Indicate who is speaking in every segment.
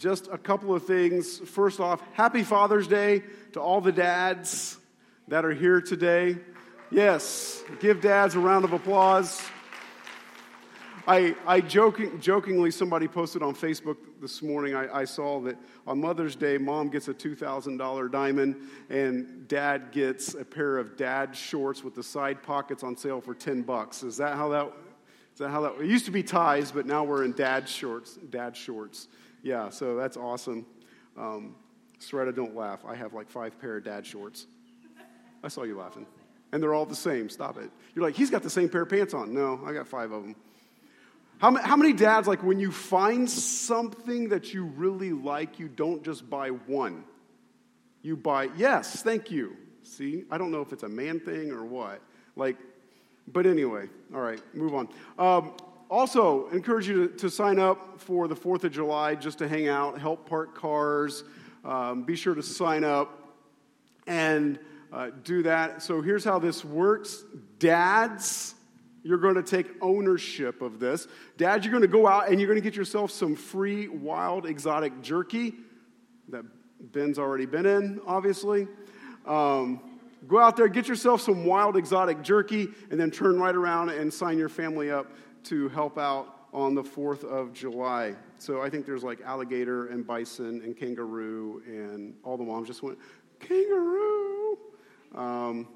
Speaker 1: just a couple of things. First off, happy Father's Day to all the dads that are here today. Yes, give dads a round of applause. I, I joking, jokingly, somebody posted on Facebook this morning, I, I saw that on Mother's Day, mom gets a $2,000 diamond and dad gets a pair of dad shorts with the side pockets on sale for 10 bucks. Is that how that, is that how that, it used to be ties, but now we're in dad shorts, dad shorts. Yeah, so that's awesome. Um, Soretta, don't laugh. I have like five pair of dad shorts. I saw you laughing. And they're all the same. Stop it. You're like, he's got the same pair of pants on. No, I got five of them. How, how many dads, like when you find something that you really like, you don't just buy one? You buy, yes, thank you. See, I don't know if it's a man thing or what. Like, but anyway, all right, move on. Um, also, encourage you to, to, sign up for the 4th of July just to hang out, help park cars. Um, be sure to sign up and uh, do that. So here's how this works Dads, you're going to take ownership of this. Dads, you're going to go out and you're going to get yourself some free wild exotic jerky that Ben's already been in, obviously. Um, go out there, get yourself some wild exotic jerky, and then turn right around and sign your family up to help out on the 4th of July. So I think there's like alligator and bison and kangaroo, and all the moms just went, kangaroo. Um,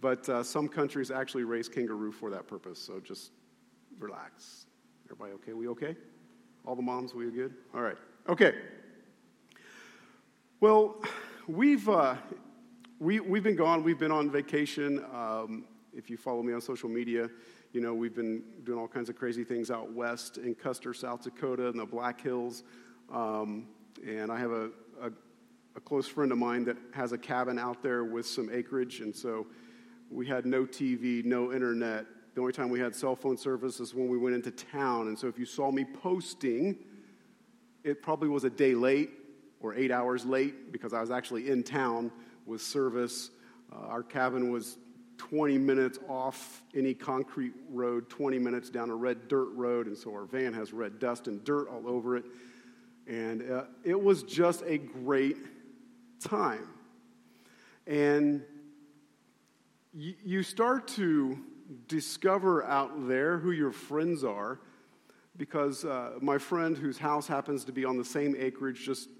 Speaker 1: but uh, some countries actually raise kangaroo for that purpose, so just relax. Everybody okay? We okay? All the moms, we good? All right. Okay. Well, we've, uh, we, we've been gone. We've been on vacation. Um, if you follow me on social media, you know, we've been doing all kinds of crazy things out west in Custer, South Dakota, in the Black Hills. Um, and I have a, a, a, close friend of mine that has a cabin out there with some acreage. And so we had no TV, no internet. The only time we had cell phone service is when we went into town. And so if you saw me posting, it probably was a day late or eight hours late because I was actually in town with service. Uh, our cabin was 20 minutes off any concrete road, 20 minutes down a red dirt road. And so our van has red dust and dirt all over it. And uh, it was just a great time. And you start to discover out there who your friends are because uh, my friend whose house happens to be on the same acreage just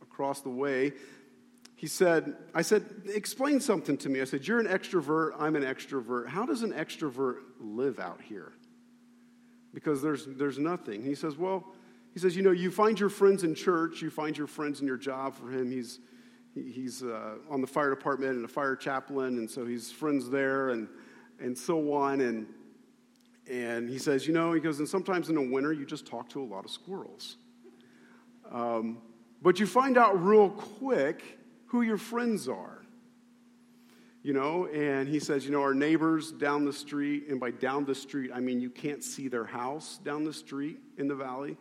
Speaker 1: across the way he said i said explain something to me. I said you're an extrovert i'm an extrovert. How does an extrovert live out here? Because there's, there's nothing. He says well he says you know you find your friends in church you find your friends in your job for him. He's he's uh, on the fire department and a fire chaplain, and so he's friends there and, and so on. And, and he says, you know, he goes, and sometimes in the winter you just talk to a lot of squirrels. Um, but you find out real quick who your friends are. You know, and he says, you know, our neighbors down the street, and by down the street, I mean you can't see their house down the street in the valley.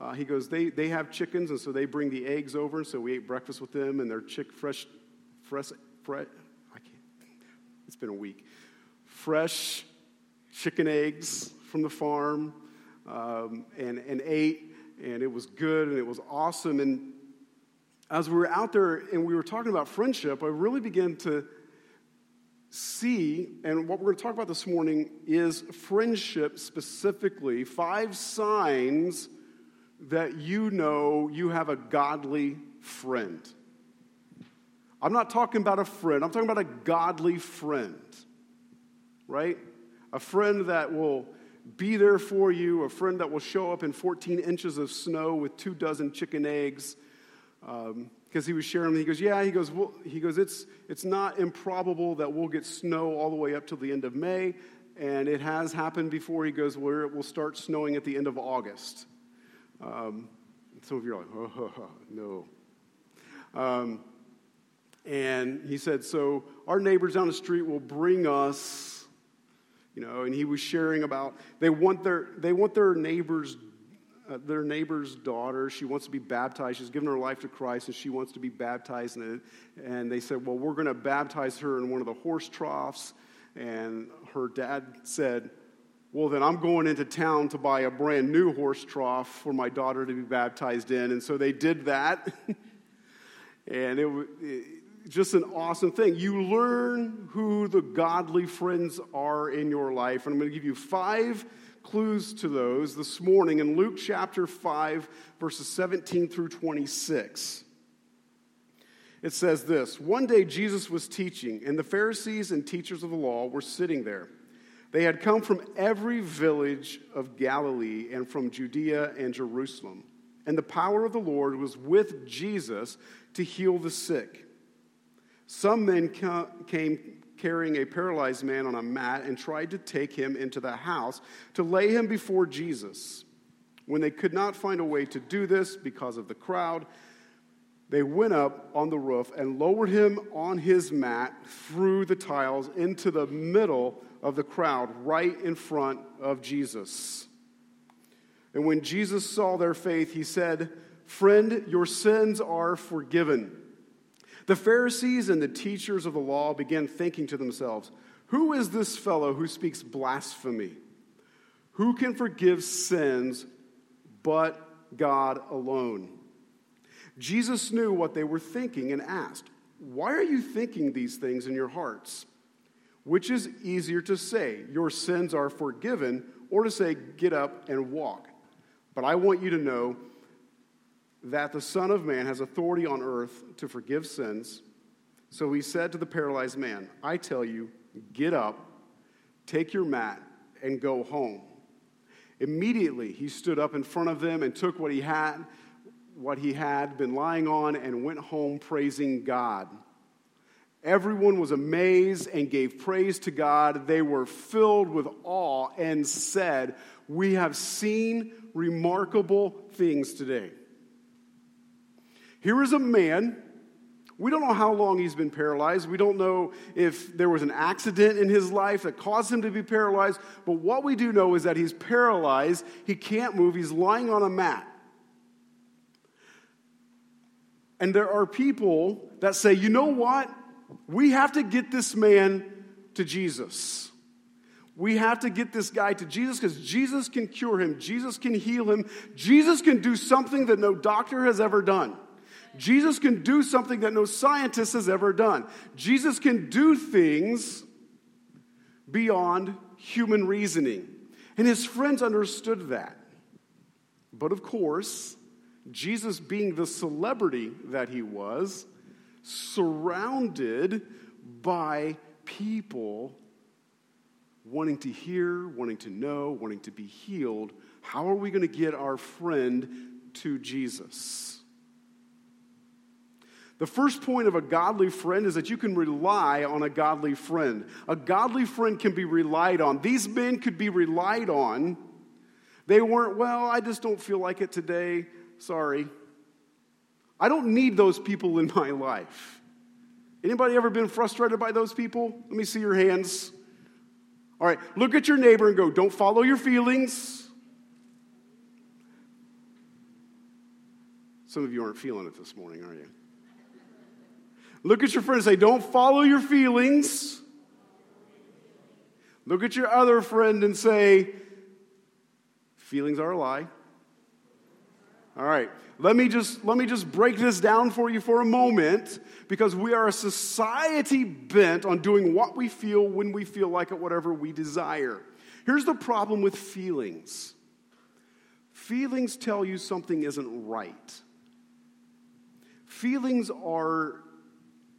Speaker 1: Uh, he goes, they, they have chickens, and so they bring the eggs over, and so we ate breakfast with them, and they're chick fresh, fresh, fresh, I can't, it's been a week. Fresh chicken eggs from the farm, um, and, and ate, and it was good, and it was awesome. And as we were out there and we were talking about friendship, I really began to see, and what we're going to talk about this morning is friendship specifically, five signs that you know you have a godly friend. I'm not talking about a friend, I'm talking about a godly friend, right? A friend that will be there for you, a friend that will show up in 14 inches of snow with two dozen chicken eggs. Because um, he was sharing, he goes, yeah, he goes, well, he goes, it's it's not improbable that we'll get snow all the way up to the end of May, and it has happened before. He goes, where it will start snowing at the end of August. Um, some of you are like, oh no. Um, and he said, so our neighbors down the street will bring us, you know, and he was sharing about they want their they want their neighbors uh, their neighbor's daughter. She wants to be baptized. She's given her life to Christ, and she wants to be baptized in it. And they said, well, we're going to baptize her in one of the horse troughs. And her dad said, well, then I'm going into town to buy a brand new horse trough for my daughter to be baptized in. And so they did that. and it was just an awesome thing. You learn who the godly friends are in your life. And I'm going to give you five clues to those this morning in Luke chapter 5, verses 17 through 26. It says this One day Jesus was teaching, and the Pharisees and teachers of the law were sitting there. They had come from every village of Galilee and from Judea and Jerusalem. And the power of the Lord was with Jesus to heal the sick. Some men came carrying a paralyzed man on a mat and tried to take him into the house to lay him before Jesus. When they could not find a way to do this because of the crowd, they went up on the roof and lowered him on his mat through the tiles into the middle of the crowd, right in front of Jesus. And when Jesus saw their faith, he said, Friend, your sins are forgiven. The Pharisees and the teachers of the law began thinking to themselves, Who is this fellow who speaks blasphemy? Who can forgive sins but God alone? Jesus knew what they were thinking and asked, Why are you thinking these things in your hearts? Which is easier to say, Your sins are forgiven, or to say, Get up and walk? But I want you to know that the Son of Man has authority on earth to forgive sins. So he said to the paralyzed man, I tell you, get up, take your mat, and go home. Immediately he stood up in front of them and took what he had, what he had been lying on, and went home praising God. Everyone was amazed and gave praise to God. They were filled with awe and said, We have seen remarkable things today. Here is a man. We don't know how long he's been paralyzed. We don't know if there was an accident in his life that caused him to be paralyzed. But what we do know is that he's paralyzed. He can't move. He's lying on a mat. And there are people that say, you know what? We have to get this man to Jesus. We have to get this guy to Jesus because Jesus can cure him, Jesus can heal him, Jesus can do something that no doctor has ever done. Jesus can do something that no scientist has ever done. Jesus can do things beyond human reasoning. And his friends understood that. But of course, Jesus, being the celebrity that he was, surrounded by people wanting to hear, wanting to know, wanting to be healed. How are we going to get our friend to Jesus? The first point of a godly friend is that you can rely on a godly friend. A godly friend can be relied on. These men could be relied on. They weren't, well, I just don't feel like it today. Sorry. I don't need those people in my life. Anybody ever been frustrated by those people? Let me see your hands. All right, look at your neighbor and go, don't follow your feelings. Some of you aren't feeling it this morning, are you? Look at your friend and say, Don't follow your feelings. Look at your other friend and say, Feelings are a lie. All right. Let me just let me just break this down for you for a moment because we are a society bent on doing what we feel when we feel like it whatever we desire. Here's the problem with feelings. Feelings tell you something isn't right. Feelings are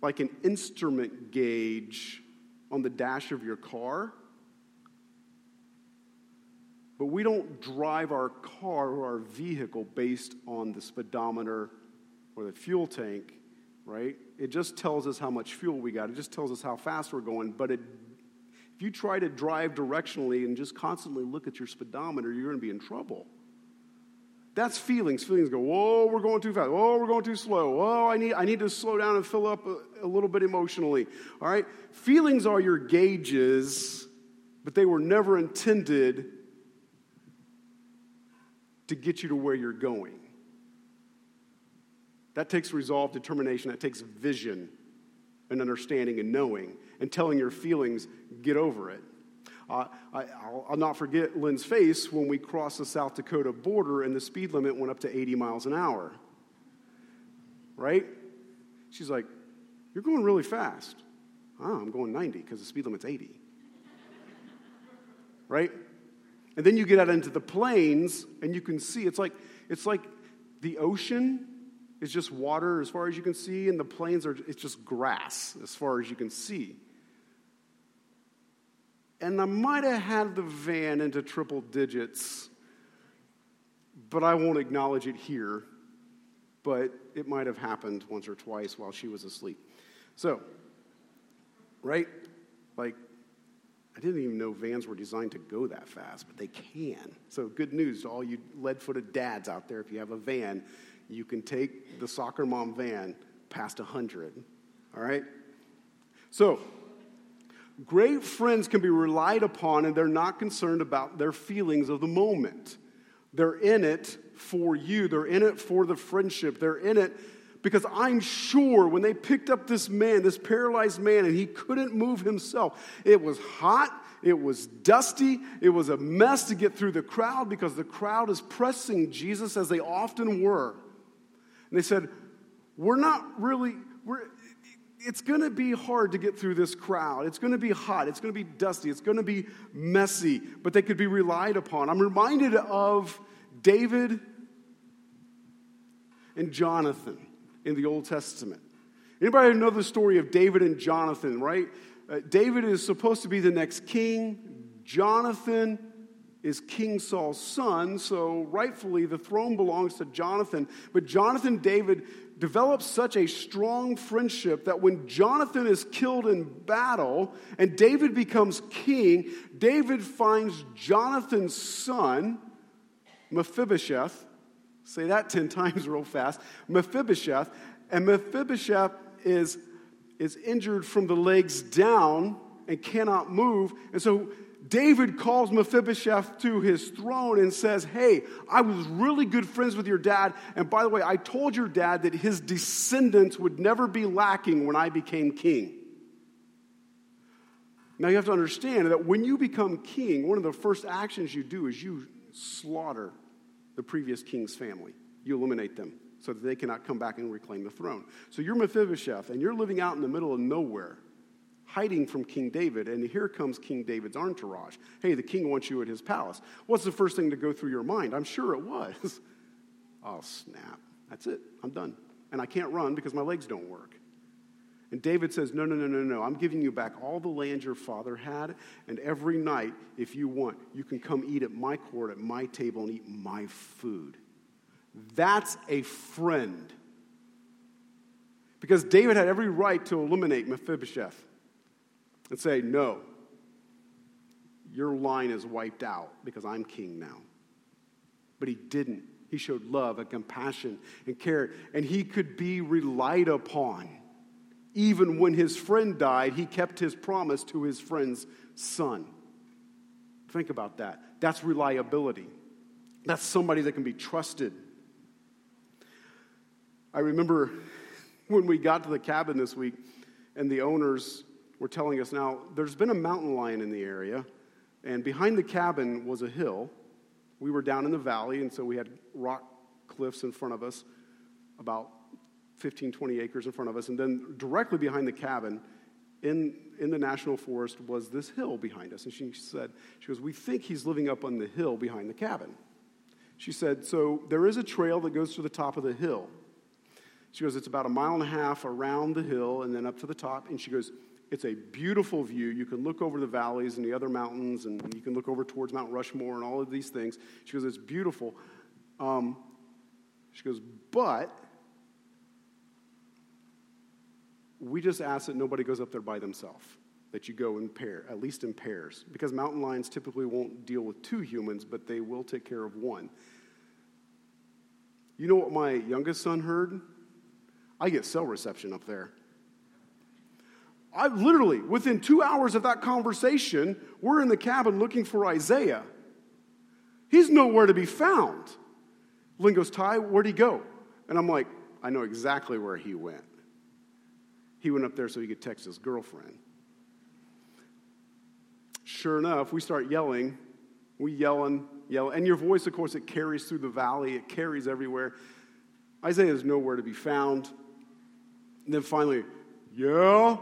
Speaker 1: like an instrument gauge on the dash of your car. But we don't drive our car or our vehicle based on the speedometer or the fuel tank, right? It just tells us how much fuel we got. It just tells us how fast we're going. But it, if you try to drive directionally and just constantly look at your speedometer, you're going to be in trouble. That's feelings. Feelings go, whoa, we're going too fast. Whoa, we're going too slow. Whoa, I need, I need to slow down and fill up a, a little bit emotionally. All right? Feelings are your gauges, but they were never intended to get you to where you're going. That takes resolve, determination, that takes vision and understanding and knowing and telling your feelings, get over it. Uh, I, will not forget Lynn's face when we crossed the South Dakota border and the speed limit went up to 80 miles an hour. Right? She's like, You're going really fast. Oh, I'm going 90 because the speed limit's 80. right? And then you get out into the plains and you can see it's like it's like the ocean is just water as far as you can see, and the plains are it's just grass as far as you can see. And I might have had the van into triple digits, but I won't acknowledge it here. But it might have happened once or twice while she was asleep. So, right? Like, I didn't even know vans were designed to go that fast, but they can. So, good news to all you lead footed dads out there. If you have a van, you can take the soccer mom van past 100. All right? So, great friends can be relied upon, and they're not concerned about their feelings of the moment. They're in it for you, they're in it for the friendship, they're in it because I'm sure when they picked up this man, this paralyzed man, and he couldn't move himself, it was hot, it was dusty, it was a mess to get through the crowd because the crowd is pressing Jesus as they often were. And they said, We're not really, we're, it's going to be hard to get through this crowd. It's going to be hot. It's going to be dusty. It's going to be messy, but they could be relied upon. I'm reminded of David and Jonathan in the Old Testament. Anybody know the story of David and Jonathan, right? Uh, David is supposed to be the next king. Jonathan is King Saul's son, so rightfully the throne belongs to Jonathan. But Jonathan David develops such a strong friendship that when Jonathan is killed in battle and David becomes king, David finds Jonathan's son, Mephibosheth, Say that 10 times real fast. Mephibosheth. And Mephibosheth is, is injured from the legs down and cannot move. And so David calls Mephibosheth to his throne and says, Hey, I was really good friends with your dad. And by the way, I told your dad that his descendants would never be lacking when I became king. Now you have to understand that when you become king, one of the first actions you do is you slaughter the previous king's family. You eliminate them so that they cannot come back and reclaim the throne. So you're Mephibosheth, and you're living out in the middle of nowhere, hiding from King David, and here comes King David's entourage. Hey, the king wants you at his palace. What's the first thing to go through your mind? I'm sure it was. oh, snap. That's it. I'm done. And I can't run because my legs don't work. And David says, No, no, no, no, no. I'm giving you back all the land your father had. And every night, if you want, you can come eat at my court, at my table, and eat my food. That's a friend. Because David had every right to eliminate Mephibosheth and say, No, your line is wiped out because I'm king now. But he didn't. He showed love and compassion and care, and he could be relied upon. Even when his friend died, he kept his promise to his friend's son. Think about that. That's reliability. That's somebody that can be trusted. I remember when we got to the cabin this week, and the owners were telling us now there's been a mountain lion in the area, and behind the cabin was a hill. We were down in the valley, and so we had rock cliffs in front of us, about 15, 20 acres in front of us. And then directly behind the cabin in, in the national forest was this hill behind us. And she said, She goes, We think he's living up on the hill behind the cabin. She said, So there is a trail that goes to the top of the hill. She goes, It's about a mile and a half around the hill and then up to the top. And she goes, It's a beautiful view. You can look over the valleys and the other mountains, and you can look over towards Mount Rushmore and all of these things. She goes, It's beautiful. Um, she goes, But we just ask that nobody goes up there by themselves, that you go in pair, at least in pairs, because mountain lions typically won't deal with two humans, but they will take care of one. You know what my youngest son heard? I get cell reception up there. I literally, within two hours of that conversation, we're in the cabin looking for Isaiah. He's nowhere to be found. Lynn goes, Ty, where'd he go? And I'm like, I know exactly where he went. He went up there so he could text his girlfriend. Sure enough, we start yelling. We yelling, yelling. And your voice, of course, it carries through the valley, it carries everywhere. Isaiah is nowhere to be found. And then finally, yeah,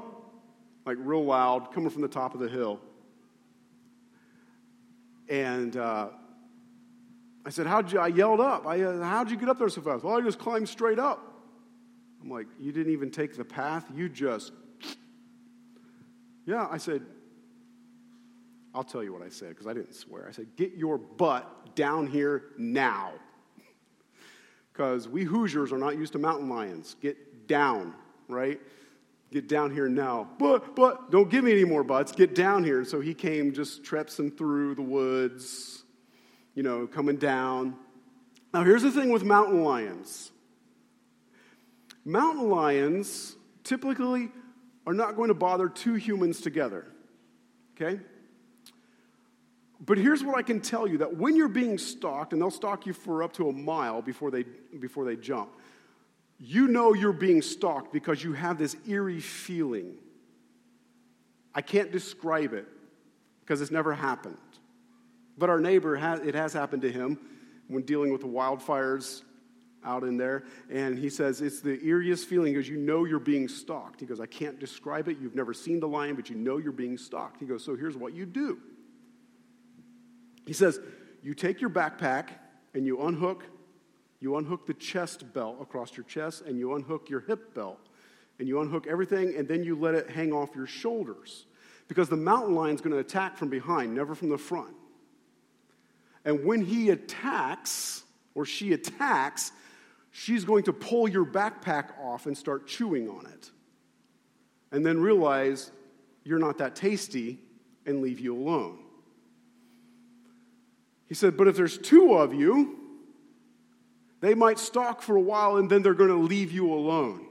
Speaker 1: like real loud, coming from the top of the hill. And uh, I said, How'd you, I yelled up. I, uh, How'd you get up there so fast? Well, I just climbed straight up. I'm like, You didn't even take the path, you just. Yeah, I said, I'll tell you what I said because I didn't swear. I said, Get your butt down here now. Because we Hoosiers are not used to mountain lions. Get down, right? Get down here now. But, but, don't give me any more butts. Get down here. And so he came just trepsing through the woods, you know, coming down. Now, here's the thing with mountain lions mountain lions typically are not going to bother two humans together, okay? But here's what I can tell you that when you're being stalked, and they'll stalk you for up to a mile before they, before they jump, you know you're being stalked because you have this eerie feeling. I can't describe it because it's never happened. But our neighbor, it has happened to him when dealing with the wildfires out in there. And he says it's the eeriest feeling because you know you're being stalked. He goes, I can't describe it. You've never seen the lion, but you know you're being stalked. He goes, So here's what you do he says, You take your backpack and you unhook, you unhook the chest belt across your chest, and you unhook your hip belt. And you unhook everything, and then you let it hang off your shoulders. Because the mountain lion is going to attack from behind, never from the front. And when he attacks, or she attacks, she's going to pull your backpack off and start chewing on it. And then realize you're not that tasty and leave you alone. He said, But if there's two of you, they might stalk for a while and then they're going to leave you alone.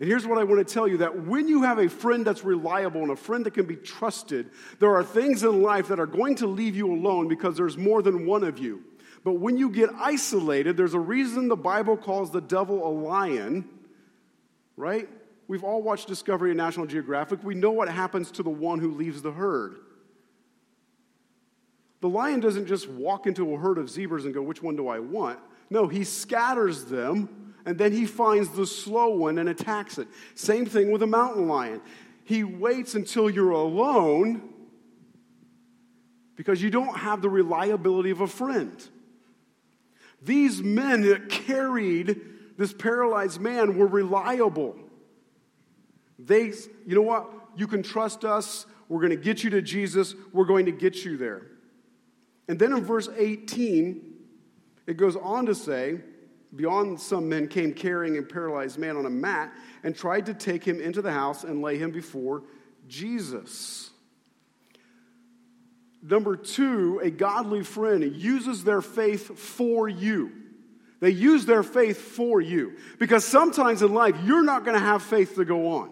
Speaker 1: And here's what I want to tell you that when you have a friend that's reliable and a friend that can be trusted, there are things in life that are going to leave you alone because there's more than one of you. But when you get isolated, there's a reason the Bible calls the devil a lion, right? We've all watched Discovery and National Geographic. We know what happens to the one who leaves the herd. The lion doesn't just walk into a herd of zebras and go, Which one do I want? No, he scatters them and then he finds the slow one and attacks it. Same thing with a mountain lion. He waits until you're alone because you don't have the reliability of a friend. These men that carried this paralyzed man were reliable. They, you know what? You can trust us. We're going to get you to Jesus. We're going to get you there. And then in verse 18, it goes on to say, Beyond some men came carrying a paralyzed man on a mat and tried to take him into the house and lay him before Jesus. Number two, a godly friend uses their faith for you. They use their faith for you. Because sometimes in life, you're not going to have faith to go on.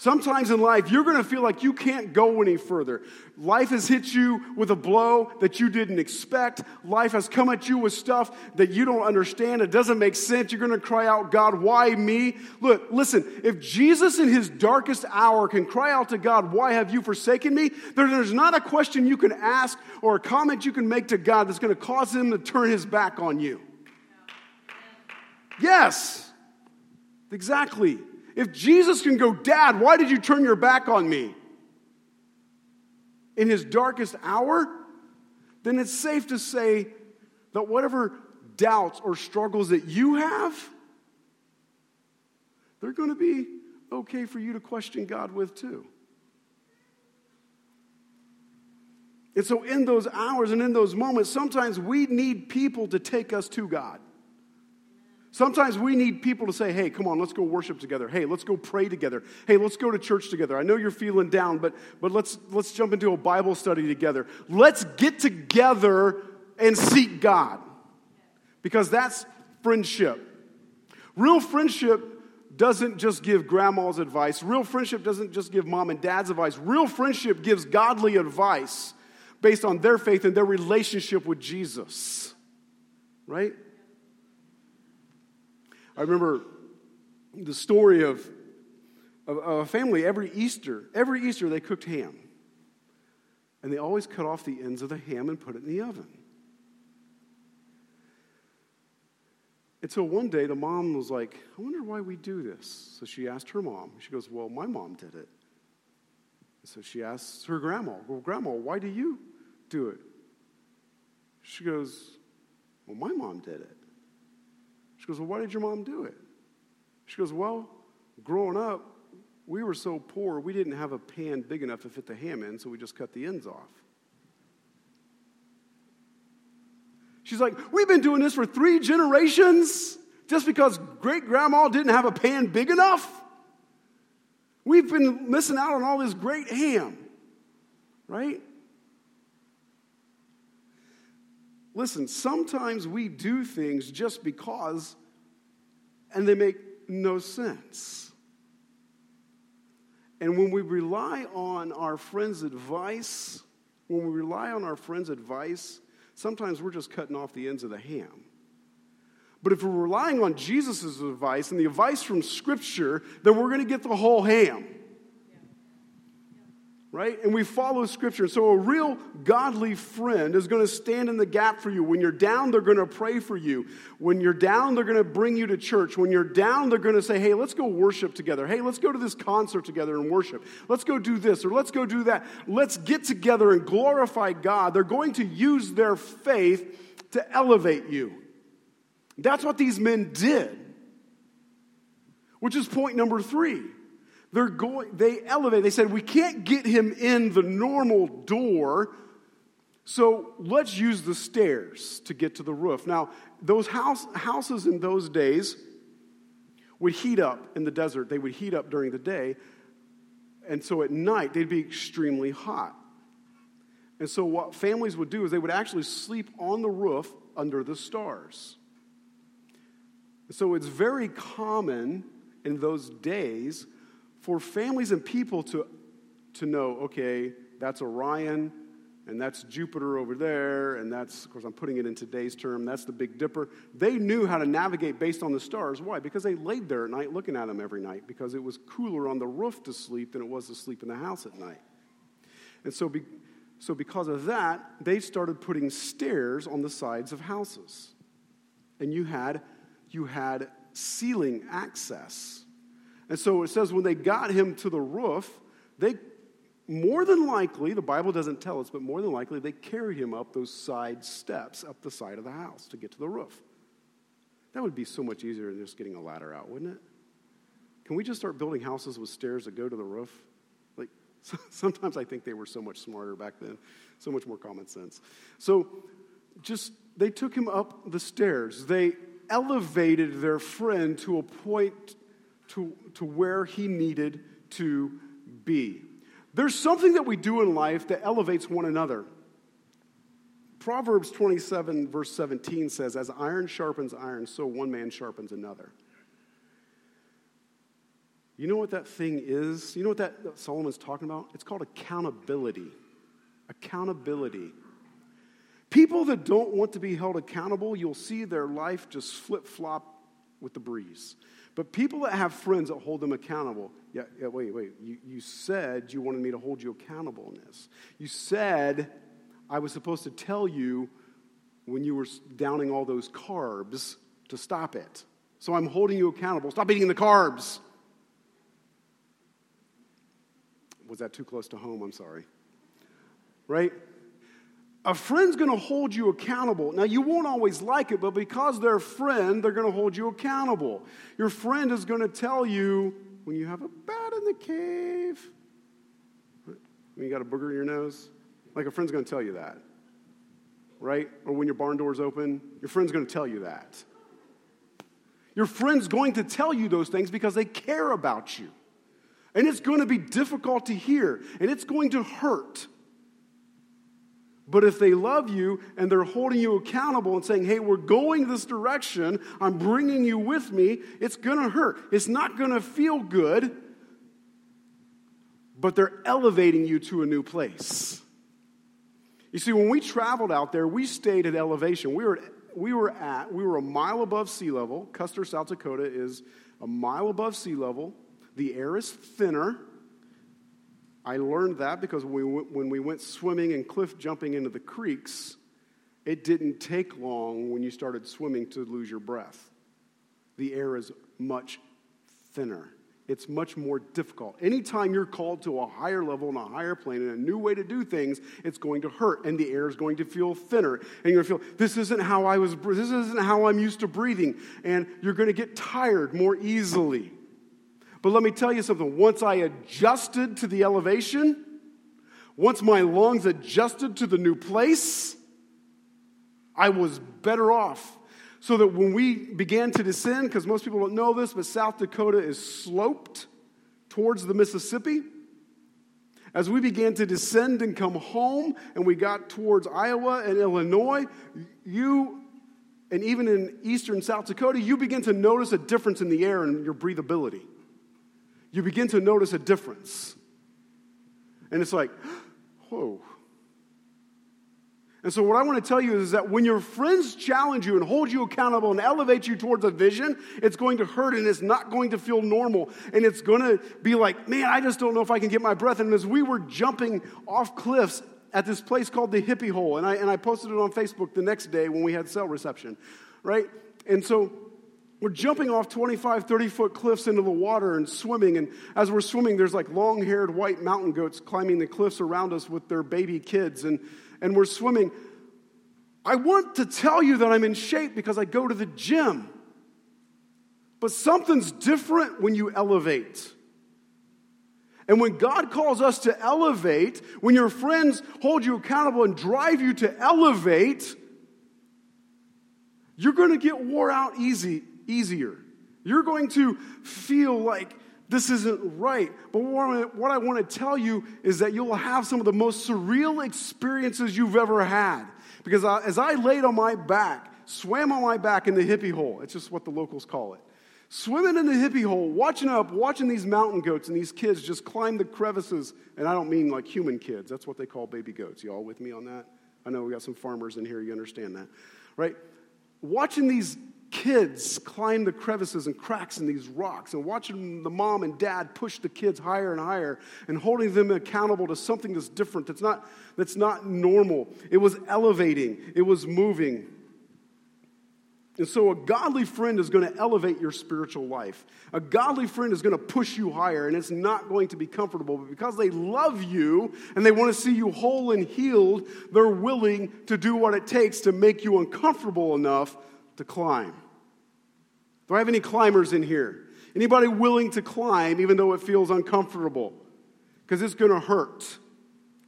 Speaker 1: Sometimes in life, you're going to feel like you can't go any further. Life has hit you with a blow that you didn't expect. Life has come at you with stuff that you don't understand. It doesn't make sense. You're going to cry out, God, why me? Look, listen, if Jesus in his darkest hour can cry out to God, why have you forsaken me? there's not a question you can ask or a comment you can make to God that's going to cause him to turn his back on you. Yes, exactly. If Jesus can go, Dad, why did you turn your back on me? In his darkest hour, then it's safe to say that whatever doubts or struggles that you have, they're going to be okay for you to question God with too. And so, in those hours and in those moments, sometimes we need people to take us to God. Sometimes we need people to say, hey, come on, let's go worship together. Hey, let's go pray together. Hey, let's go to church together. I know you're feeling down, but, but let's, let's jump into a Bible study together. Let's get together and seek God because that's friendship. Real friendship doesn't just give grandma's advice, real friendship doesn't just give mom and dad's advice. Real friendship gives godly advice based on their faith and their relationship with Jesus, right? I remember the story of a, a family every Easter. Every Easter they cooked ham. And they always cut off the ends of the ham and put it in the oven. Until one day the mom was like, I wonder why we do this. So she asked her mom. She goes, Well, my mom did it. So she asks her grandma, Well, grandma, why do you do it? She goes, Well, my mom did it. Goes, Well, why did your mom do it? She goes, Well, growing up, we were so poor, we didn't have a pan big enough to fit the ham in, so we just cut the ends off. She's like, We've been doing this for three generations just because great grandma didn't have a pan big enough. We've been missing out on all this great ham, right? Listen, sometimes we do things just because, and they make no sense. And when we rely on our friends' advice, when we rely on our friends' advice, sometimes we're just cutting off the ends of the ham. But if we're relying on Jesus' advice and the advice from Scripture, then we're going to get the whole ham right? And we follow scripture. So a real godly friend is going to stand in the gap for you. When you're down, they're going to pray for you. When you're down, they're going to bring you to church. When you're down, they're going to say, hey, let's go worship together. Hey, let's go to this concert together and worship. Let's go do this or let's go do that. Let's get together and glorify God. They're going to use their faith to elevate you. That's what these men did, which is point number three. They're going, they elevate. They said, we can't get him in the normal door, so let's use the stairs to get to the roof. Now, those house, houses in those days would heat up in the desert. They would heat up during the day, and so at night they'd be extremely hot. And so, what families would do is they would actually sleep on the roof under the stars. So, it's very common in those days for families and people to, to know okay, that's Orion, and that's Jupiter over there, and that's, of course, I'm putting it in today's term, that's the Big Dipper. They knew how to navigate based on the stars. Why? Because they laid there at night looking at them every night, because it was cooler on the roof to sleep than it was to sleep in the house at night. And so, be, so because of that, they started putting stairs on the sides of houses. And you had, you had ceiling access. And so it says when they got him to the roof, they more than likely, the Bible doesn't tell us, but more than likely, they carried him up those side steps up the side of the house to get to the roof. That would be so much easier than just getting a ladder out, wouldn't it? Can we just start building houses with stairs that go to the roof? Like, sometimes I think they were so much smarter back then, so much more common sense. So, just, they took him up the stairs. They elevated their friend to a point to, to where he needed to be. There's something that we do in life that elevates one another. Proverbs 27, verse 17 says, As iron sharpens iron, so one man sharpens another. You know what that thing is? You know what that, Solomon's talking about? It's called accountability. Accountability. People that don't want to be held accountable, you'll see their life just flip flop with the breeze. But people that have friends that hold them accountable, yeah, yeah wait, wait, you, you said you wanted me to hold you accountable in this. You said I was supposed to tell you when you were downing all those carbs to stop it. So I'm holding you accountable. Stop eating the carbs. Was that too close to home? I'm sorry. Right? A friend's going to hold you accountable. Now, you won't always like it, but because they're a friend, they're going to hold you accountable. Your friend is going to tell you when you have a bat in the cave, when you got a booger in your nose, like a friend's going to tell you that, right? Or when your barn door's open, your friend's going to tell you that. Your friend's going to tell you those things because they care about you. And it's going to be difficult to hear, and it's going to hurt. But if they love you and they're holding you accountable and saying, hey, we're going this direction, I'm bringing you with me, it's going to hurt. It's not going to feel good, but they're elevating you to a new place. You see, when we traveled out there, we stayed at elevation. We were, we were at, we were a mile above sea level. Custer, South Dakota is a mile above sea level. The air is thinner. I learned that because when we, when we went swimming and cliff jumping into the creeks, it didn't take long when you started swimming to lose your breath. The air is much thinner. It's much more difficult. Anytime you're called to a higher level and a higher plane and a new way to do things, it's going to hurt and the air is going to feel thinner. And you're going to feel, this isn't how I was, this isn't how I'm used to breathing. And you're going to get tired more easily. But let me tell you something. Once I adjusted to the elevation, once my lungs adjusted to the new place, I was better off so that when we began to descend, because most people don't know this, but South Dakota is sloped towards the Mississippi. As we began to descend and come home, and we got towards Iowa and Illinois, you, and even in eastern South Dakota, you begin to notice a difference in the air and your breathability. You begin to notice a difference. And it's like, whoa, and so, what I want to tell you is that when your friends challenge you and hold you accountable and elevate you towards a vision, it's going to hurt and it's not going to feel normal. And it's going to be like, man, I just don't know if I can get my breath. And as we were jumping off cliffs at this place called the Hippie Hole, and I, and I posted it on Facebook the next day when we had cell reception, right? And so, we're jumping off 25, 30 foot cliffs into the water and swimming. And as we're swimming, there's like long haired white mountain goats climbing the cliffs around us with their baby kids. And and we're swimming. I want to tell you that I'm in shape because I go to the gym. But something's different when you elevate. And when God calls us to elevate, when your friends hold you accountable and drive you to elevate, you're going to get wore out easy, easier. You're going to feel like this isn't right. But what I want to tell you is that you'll have some of the most surreal experiences you've ever had. Because as I laid on my back, swam on my back in the hippie hole, it's just what the locals call it. Swimming in the hippie hole, watching up, watching these mountain goats and these kids just climb the crevices. And I don't mean like human kids, that's what they call baby goats. You all with me on that? I know we got some farmers in here, you understand that, right? Watching these kids climb the crevices and cracks in these rocks and watching the mom and dad push the kids higher and higher and holding them accountable to something that's different that's not that's not normal. It was elevating. It was moving. And so a godly friend is going to elevate your spiritual life. A godly friend is going to push you higher and it's not going to be comfortable but because they love you and they want to see you whole and healed they're willing to do what it takes to make you uncomfortable enough to climb. Do I have any climbers in here? Anybody willing to climb even though it feels uncomfortable? Because it's going to hurt.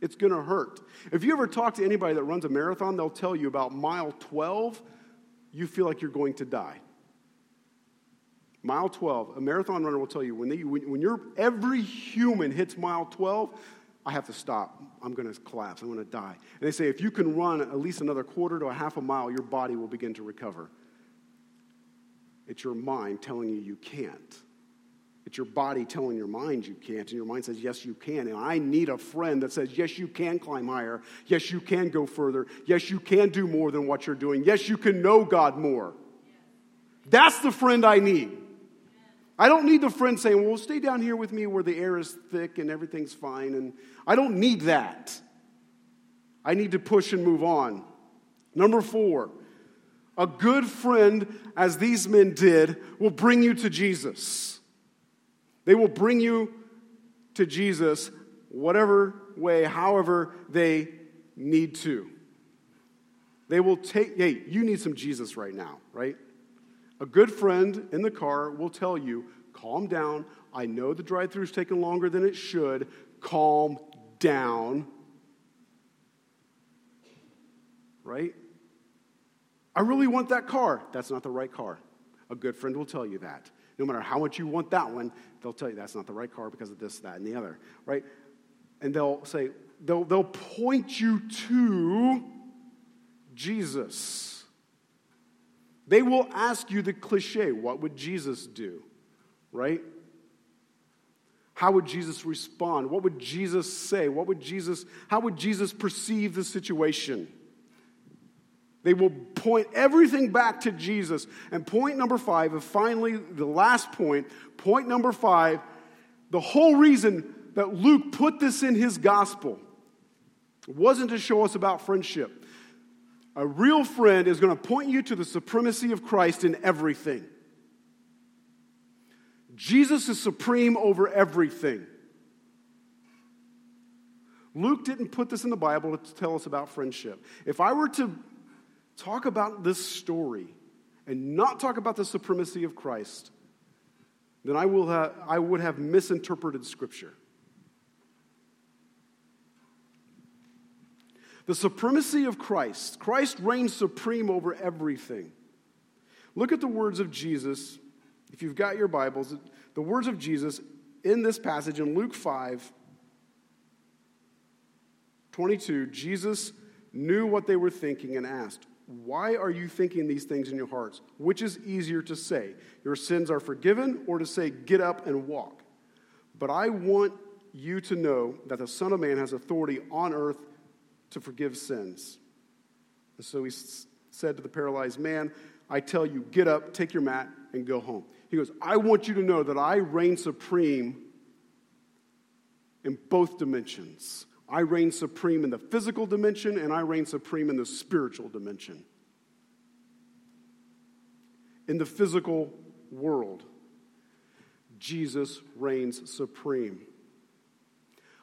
Speaker 1: It's going to hurt. If you ever talk to anybody that runs a marathon, they'll tell you about mile 12, you feel like you're going to die. Mile 12, a marathon runner will tell you when, they, when, when you're, every human hits mile 12, I have to stop. I'm going to collapse. I'm going to die. And they say if you can run at least another quarter to a half a mile, your body will begin to recover. It's your mind telling you you can't. It's your body telling your mind you can't, and your mind says, Yes, you can. And I need a friend that says, Yes, you can climb higher. Yes, you can go further. Yes, you can do more than what you're doing. Yes, you can know God more. That's the friend I need. I don't need the friend saying, Well, stay down here with me where the air is thick and everything's fine. And I don't need that. I need to push and move on. Number four, a good friend, as these men did, will bring you to Jesus. They will bring you to Jesus whatever way, however they need to. They will take, hey, you need some Jesus right now, right? A good friend in the car will tell you, calm down. I know the drive through's taking longer than it should. Calm down. Right? I really want that car. That's not the right car. A good friend will tell you that. No matter how much you want that one, they'll tell you that's not the right car because of this, that, and the other, right? And they'll say, they'll, they'll point you to Jesus. They will ask you the cliche what would Jesus do, right? How would Jesus respond? What would Jesus say? What would Jesus, how would Jesus perceive the situation? They will point everything back to Jesus. And point number five, and finally the last point, point number five, The whole reason that Luke put this in his gospel wasn't to show us about friendship. A real friend is going to point you to the supremacy of Christ in everything. Jesus is supreme over everything. Luke didn't put this in the Bible to tell us about friendship. If I were to talk about this story and not talk about the supremacy of Christ, then I, will have, I would have misinterpreted Scripture. The supremacy of Christ. Christ reigns supreme over everything. Look at the words of Jesus. If you've got your Bibles, the words of Jesus in this passage in Luke 5 22, Jesus knew what they were thinking and asked, Why are you thinking these things in your hearts? Which is easier to say, Your sins are forgiven, or to say, Get up and walk? But I want you to know that the Son of Man has authority on earth to forgive sins. And so he said to the paralyzed man, I tell you, get up, take your mat, and go home. He goes, I want you to know that I reign supreme in both dimensions. I reign supreme in the physical dimension, and I reign supreme in the spiritual dimension. In the physical world, Jesus reigns supreme.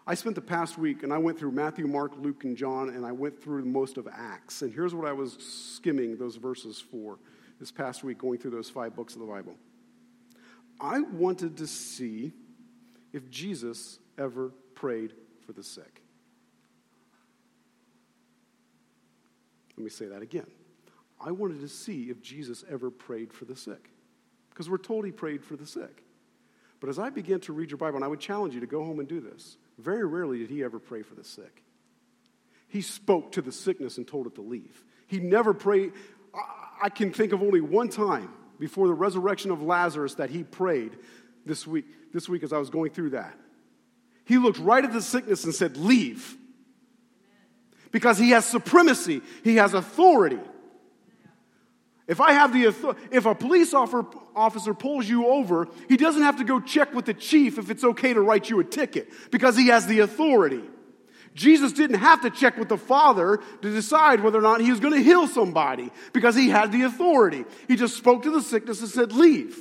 Speaker 1: I spent the past week and I went through Matthew, Mark, Luke, and John, and I went through most of Acts. And here's what I was skimming those verses for this past week, going through those five books of the Bible. I wanted to see if Jesus ever prayed for the sick. Let me say that again. I wanted to see if Jesus ever prayed for the sick. Because we're told he prayed for the sick. But as I began to read your Bible, and I would challenge you to go home and do this, very rarely did he ever pray for the sick. He spoke to the sickness and told it to leave. He never prayed. I can think of only one time before the resurrection of Lazarus that he prayed this week, this week as I was going through that. He looked right at the sickness and said, Leave. Because he has supremacy, he has authority. If I have the if a police officer pulls you over, he doesn't have to go check with the chief if it's okay to write you a ticket because he has the authority. Jesus didn't have to check with the Father to decide whether or not he was going to heal somebody because he had the authority. He just spoke to the sickness and said, Leave.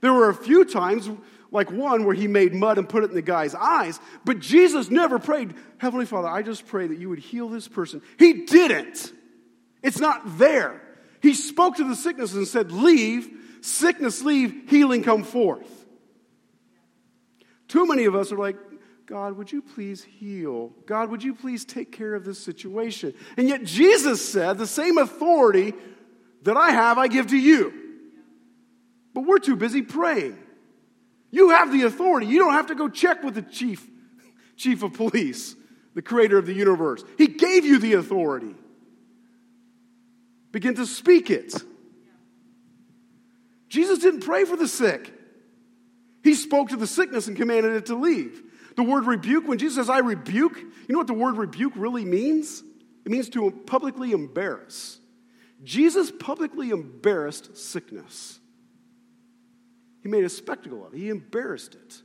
Speaker 1: There were a few times, like one where he made mud and put it in the guy's eyes, but Jesus never prayed, Heavenly Father, I just pray that you would heal this person. He didn't. It's not there. He spoke to the sickness and said, Leave, sickness leave, healing come forth. Too many of us are like, God, would you please heal? God, would you please take care of this situation? And yet Jesus said, The same authority that I have, I give to you. But we're too busy praying. You have the authority. You don't have to go check with the chief, chief of police, the creator of the universe. He gave you the authority. Begin to speak it. Jesus didn't pray for the sick. He spoke to the sickness and commanded it to leave. The word rebuke, when Jesus says, I rebuke, you know what the word rebuke really means? It means to publicly embarrass. Jesus publicly embarrassed sickness. He made a spectacle of it, he embarrassed it.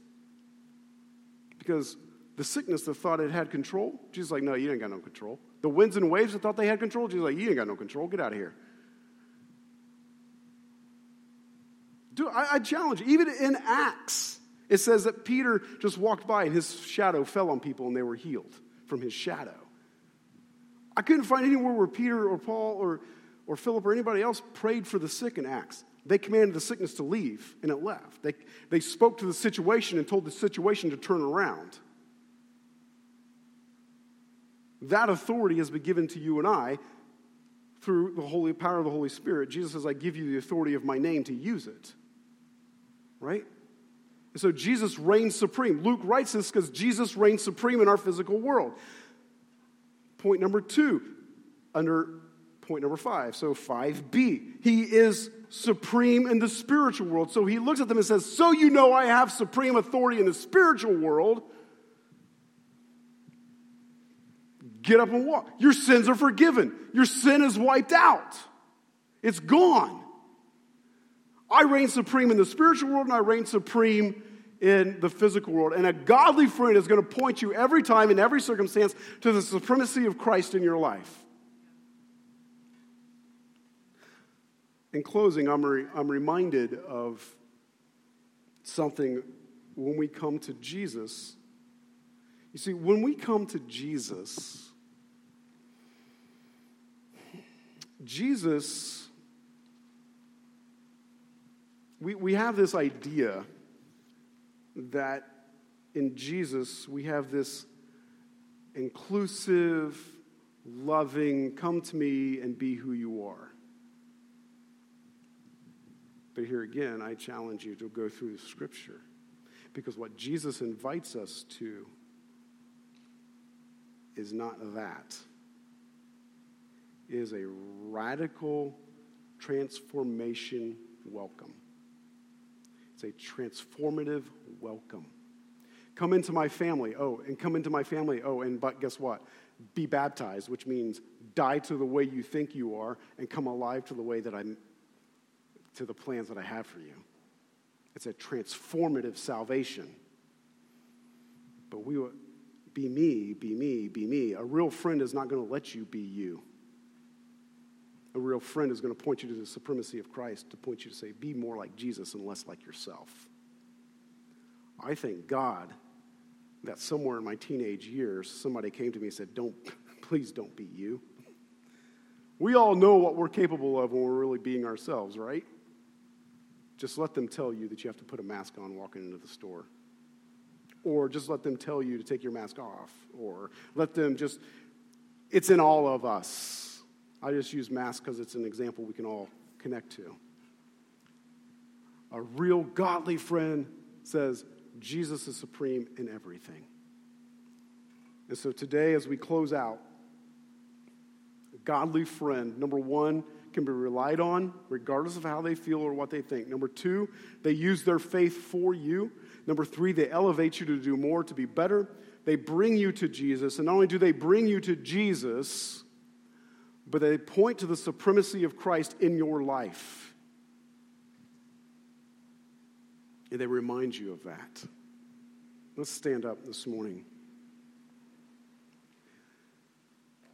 Speaker 1: Because the sickness that thought it had control, Jesus like, no, you ain't got no control. The winds and waves that thought they had control, Jesus like, you ain't got no control. Get out of here. Dude, I, I challenge you. Even in Acts, it says that Peter just walked by and his shadow fell on people and they were healed from his shadow. I couldn't find anywhere where Peter or Paul or, or Philip or anybody else prayed for the sick in Acts. They commanded the sickness to leave and it left. They, they spoke to the situation and told the situation to turn around. That authority has been given to you and I through the holy power of the Holy Spirit. Jesus says, I give you the authority of my name to use it. Right? And so Jesus reigns supreme. Luke writes this because Jesus reigns supreme in our physical world. Point number two, under point number five. So 5b, he is supreme in the spiritual world. So he looks at them and says, So you know I have supreme authority in the spiritual world. Get up and walk. Your sins are forgiven. Your sin is wiped out. It's gone. I reign supreme in the spiritual world and I reign supreme in the physical world. And a godly friend is going to point you every time, in every circumstance, to the supremacy of Christ in your life. In closing, I'm, re- I'm reminded of something when we come to Jesus. You see, when we come to Jesus, Jesus, we, we have this idea that in Jesus we have this inclusive, loving, come to me and be who you are. But here again, I challenge you to go through the scripture because what Jesus invites us to is not that. It is a radical transformation welcome. It's a transformative welcome. Come into my family. Oh, and come into my family. Oh, and but guess what? Be baptized, which means die to the way you think you are and come alive to the way that I'm to the plans that I have for you. It's a transformative salvation. But we will be me, be me, be me. A real friend is not going to let you be you. A real friend is going to point you to the supremacy of Christ, to point you to say, be more like Jesus and less like yourself. I thank God that somewhere in my teenage years, somebody came to me and said, Don't, please don't be you. We all know what we're capable of when we're really being ourselves, right? Just let them tell you that you have to put a mask on walking into the store. Or just let them tell you to take your mask off. Or let them just, it's in all of us. I just use mask because it's an example we can all connect to. A real godly friend says, Jesus is supreme in everything. And so today, as we close out, godly friend, number one, can be relied on regardless of how they feel or what they think. Number two, they use their faith for you. Number three, they elevate you to do more, to be better. They bring you to Jesus. And not only do they bring you to Jesus, but they point to the supremacy of Christ in your life. And they remind you of that. Let's stand up this morning.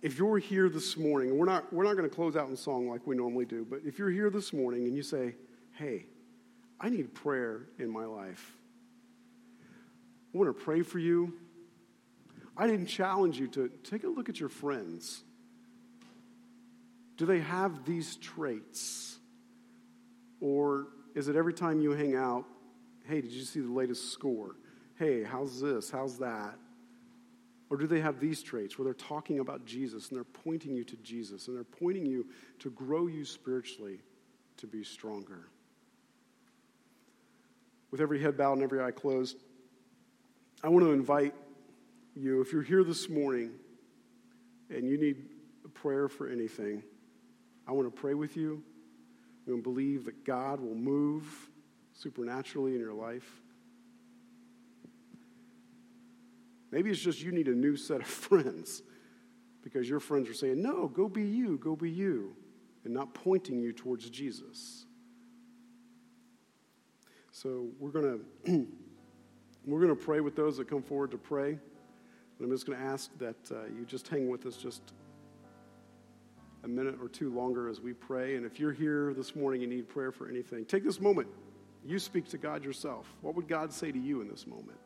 Speaker 1: If you're here this morning, we're not, we're not going to close out in song like we normally do, but if you're here this morning and you say, hey, I need prayer in my life, I want to pray for you. I didn't challenge you to take a look at your friends. Do they have these traits? Or is it every time you hang out, hey, did you see the latest score? Hey, how's this? How's that? Or do they have these traits where they're talking about Jesus and they're pointing you to Jesus and they're pointing you to grow you spiritually to be stronger? With every head bowed and every eye closed, I want to invite you, if you're here this morning and you need a prayer for anything, I want to pray with you. and believe that God will move supernaturally in your life. Maybe it's just you need a new set of friends because your friends are saying, No, go be you, go be you, and not pointing you towards Jesus. So we're going to. We're going to pray with those that come forward to pray. And I'm just going to ask that uh, you just hang with us just a minute or two longer as we pray. And if you're here this morning and need prayer for anything, take this moment. You speak to God yourself. What would God say to you in this moment?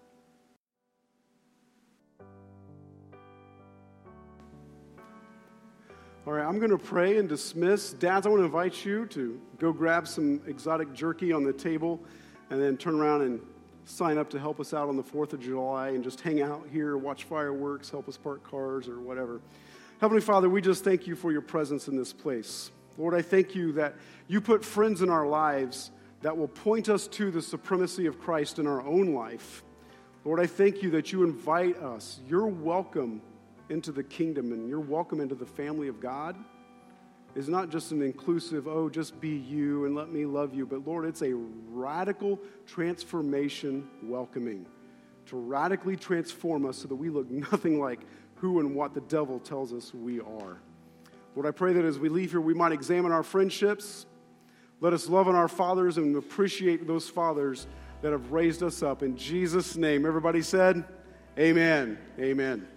Speaker 1: All right, I'm going to pray and dismiss. Dads, I want to invite you to go grab some exotic jerky on the table and then turn around and sign up to help us out on the 4th of July and just hang out here, watch fireworks, help us park cars or whatever. Heavenly Father, we just thank you for your presence in this place. Lord, I thank you that you put friends in our lives that will point us to the supremacy of Christ in our own life. Lord, I thank you that you invite us. Your welcome into the kingdom and your welcome into the family of God is not just an inclusive, oh, just be you and let me love you, but Lord, it's a radical transformation welcoming to radically transform us so that we look nothing like who and what the devil tells us we are. Lord, I pray that as we leave here, we might examine our friendships. Let us love on our fathers and appreciate those fathers that have raised us up. In Jesus' name, everybody said, Amen. Amen.